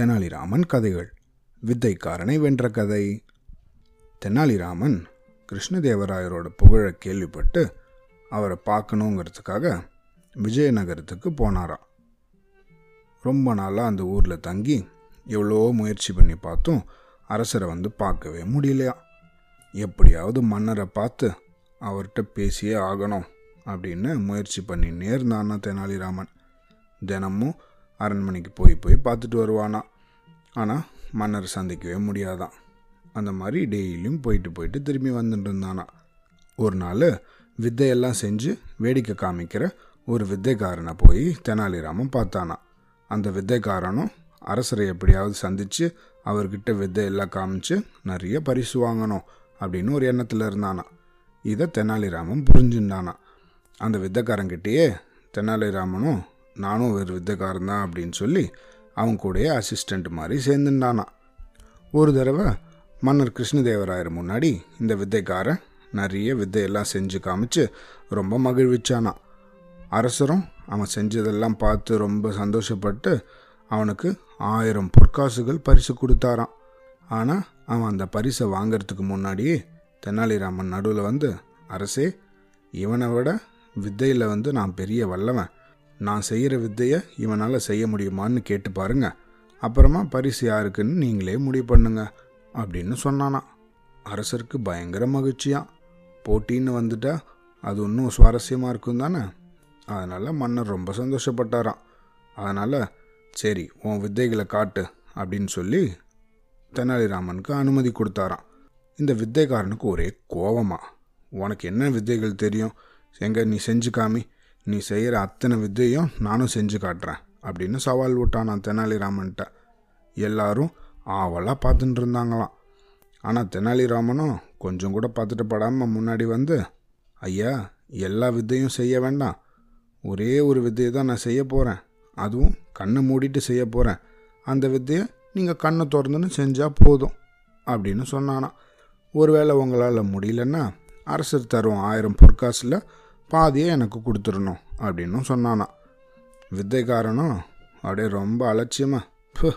தெனாலிராமன் கதைகள். வித்தைக்காரனை வென்ற கதை. தெனாலிராமன் கிருஷ்ணதேவராயரோட புகழை கேள்விப்பட்டு அவரை பார்க்கணுங்கிறதுக்காக விஜயநகரத்துக்கு போனாராம். ரொம்ப நாளாக அந்த ஊரில் தங்கி எவ்வளோ முயற்சி பண்ணி பார்த்தும் அரசரை வந்து பார்க்கவே முடியலையா? எப்படியாவது மன்னரை பார்த்து அவர்கிட்ட பேசியே ஆகணும் அப்படின்னு முயற்சி பண்ணி நேர்ந்தான்னா தெனாலிராமன். தினமும் அரண்மனைக்கு போய் போய் பார்த்துட்டு வருவானா? ஆனால் மன்னர் சந்திக்கவே முடியாதான். அந்த மாதிரி டெய்லியும் போயிட்டு போயிட்டு திரும்பி வந்துட்டு இருந்தானா? ஒரு நாள் வித்தையெல்லாம் செஞ்சு வேடிக்கை காமிக்கிற ஒரு வித்தைக்காரனை போய் தெனாலிராமன் பார்த்தானா? அந்த வித்தைக்காரனும் அரசரை எப்படியாவது சந்தித்து அவர்கிட்ட வித்தையெல்லாம் காமிச்சு நிறைய பரிசு வாங்கணும் அப்படின்னு ஒரு எண்ணத்தில் இருந்தானா. இதை தெனாலிராமன் புரிஞ்சுட்டானா அந்த வித்தைக்காரங்கிட்டேயே தெனாலிராமனும் நானும் ஒரு வித்தைக்காரன் தான் அப்படின்னு சொல்லி அவன் கூடயே அசிஸ்டண்ட் மாதிரி சேர்ந்துட்டானா ஒரு தடவை மன்னர் கிருஷ்ணதேவராயர் முன்னாடி இந்த வித்தைக்காரன் நிறைய வித்தையெல்லாம் செஞ்சு காமிச்சு ரொம்ப மகிழ்விச்சானா அரசரும் அவன் செஞ்சதெல்லாம் பார்த்து ரொம்ப சந்தோஷப்பட்டு அவனுக்கு ஆயிரம் பொற்காசுகள் பரிசு கொடுத்தாராம். ஆனால் அவன் அந்த பரிசை வாங்கிறதுக்கு முன்னாடியே தெனாலிராமன் நடுவில் வந்து அரசே இவனை விட வித்தையில் வந்து நான் பெரிய வல்லவன். நான் செய்கிற வித்தையை இவனால் செய்ய முடியுமான்னு கேட்டு பாருங்க. அப்புறமா பரிசு யாருக்குன்னு நீங்களே முடிவு பண்ணுங்க அப்படின்னு சொன்னானா. அரசருக்கு பயங்கர மகிழ்ச்சியாம் போட்டின்னு வந்துட்டா அது இன்னும் சுவாரஸ்யமாக இருக்கும் தானே? அதனால் மன்னர் ரொம்ப சந்தோஷப்பட்டாராம். அதனால் சரி உன் வித்தைகளை காட்டு அப்படின்னு சொல்லி தெனாலிராமனுக்கு அனுமதி கொடுத்தாராம். இந்த வித்தைக்காரனுக்கு ஒரே கோவமா. உனக்கு என்ன வித்தைகள் தெரியும்? எங்கே நீ செஞ்சு காமி. நீ செய்கிற அத்தனை வித்தையும் நானும் செஞ்சு காட்டுறேன் அப்படின்னு சவால் விட்டானான் தெனாலிராமன்ட்ட. எல்லாரும் ஆவலாக பார்த்துட்டு இருந்தாங்களாம். ஆனால் தெனாலிராமனும் கொஞ்சம் கூட பார்த்துட்டு படாமல் முன்னாடி வந்து ஐயா எல்லா வித்தையும் செய்ய வேண்டாம். ஒரே ஒரு வித்தையை தான் நான் செய்ய போகிறேன் அதுவும் கண்ணை மூடிட்டு செய்ய போகிறேன் அந்த வித்தையை நீங்கள் கண்ணை திறந்துன்னு செஞ்சால் போதும் அப்படின்னு சொன்னானா ஒருவேளை உங்களால் முடியலன்னா அரசர் தரும் ஆயிரம் பொற்காசில் பாதியை எனக்கு கொடுத்துடணும் அப்படின்னும் சொன்னானா. வித்தைக்காரனும் அப்படியே ரொம்ப அலட்சியமா. ஃபு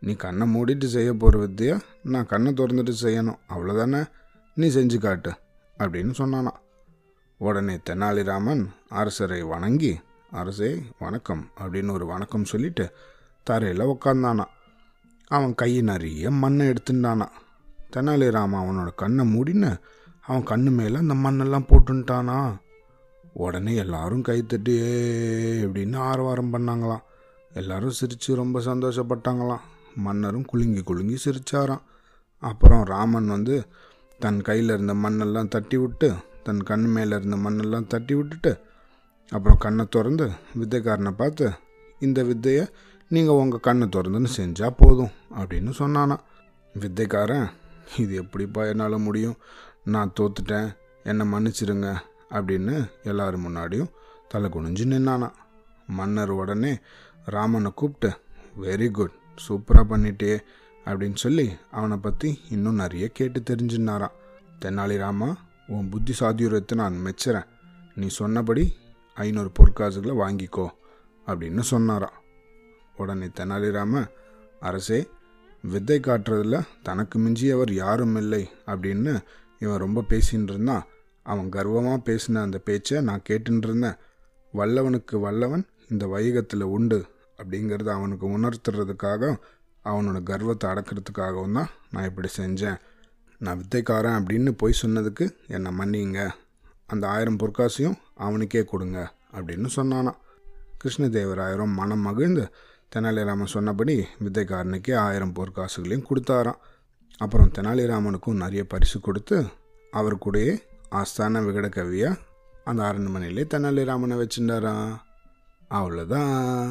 நீ கண்ணை மூடிட்டு செய்ய போகிற வித்தையை நான் கண்ணை திறந்துட்டு செய்யணும். அவ்வளோதானே நீ செஞ்சு காட்டு அப்படின்னு சொன்னானா. உடனே தெனாலிராமன் அரசரை வணங்கி அரசே வணக்கம் அப்படின்னு ஒரு வணக்கம் சொல்லிட்டு தரையில் உக்காந்தானா. அவன் கை நிறைய மண்ணை எடுத்துட்டானா. தெனாலிராமன் அவனோட கண்ணை மூடின்னு அவன் கண்ணு மேலே அந்த மண்ணெல்லாம் போட்டுட்டானா. உடனே எல்லாரும் கைத்தட்டி "ஏ" அப்படின்னு ஆரவாரம் பண்ணாங்களாம். எல்லாரும் சிரித்து ரொம்ப சந்தோஷப்பட்டாங்களாம். மன்னரும் குலுங்கி குலுங்கி சிரித்தாராம் அப்புறம் ராமன் வந்து தன் கையில் இருந்த மண்ணெல்லாம் தட்டி விட்டு தன் கண் மேலே இருந்த மண்ணெல்லாம் தட்டி விட்டுட்டு அப்புறம் கண்ணை திறந்து வித்தைக்காரனை பார்த்து இந்த வித்தையை நீங்கள் உங்கள் கண்ணை திறந்துன்னு செஞ்சால் போதும் அப்படின்னு சொன்னானா வித்தைக்காரன் இது எப்படிப்பா என்னால் முடியும்? நான் தோத்துட்டேன். என்னை மன்னிச்சிருங்க. அப்படின்னு எல்லாரும் முன்னாடியும் தலை குனிஞ்சு நின்னானா மன்னர் உடனே ராமனை கூப்பிட்டு வெரி குட் சூப்பராக பண்ணிட்டே அப்படின்னு சொல்லி அவனை பற்றி இன்னும் நிறைய கேட்டு தெரிஞ்சுனாராம் தெனாலிராமா உன் புத்தி சாதியுரத்தை நான் மெச்சுறேன். நீ சொன்னபடி ஐநூறு பொற்காசுகளை வாங்கிக்கோ அப்படின்னு சொன்னாராம். உடனே தெனாலிராம அரசே வித்தை காட்டுறதுல தனக்கு மிஞ்சியவர் யாரும் இல்லை அப்படின்னு இவன் ரொம்ப பேசின்னு இருந்தான். அவன் கர்வமாக பேசின அந்த பேச்சை நான் கேட்டுன்னு இருந்தேன் வல்லவனுக்கு வல்லவன் இந்த வைகத்தில் உண்டு அப்படிங்கிறத அவனுக்கு உணர்த்துறதுக்காக அவனோட கர்வத்தை அடக்கிறதுக்காகவும் தான் நான் இப்படி செஞ்சேன். நான் வித்தைக்காரன் அப்படின்னு போய் சொன்னதுக்கு என்னை மன்னிங்க. அந்த ஆயிரம் பொற்காசையும் அவனுக்கே கொடுங்க அப்படின்னு சொன்னானா கிருஷ்ணதேவராயரும் மனம் மகிழ்ந்து தெனாலிராமன் சொன்னபடி வித்தைக்காரனுக்கே ஆயிரம் பொற்காசுகளையும் கொடுத்தாராம். அப்புறம் தெனாலிராமனுக்கும் நிறைய பரிசு கொடுத்து அவர் கூடயே ஆஸ்தான விகட கவியா அந்த அரண்மனையிலே தெனாலிராமனை வச்சுட்டாராம் அவ்வளோதான்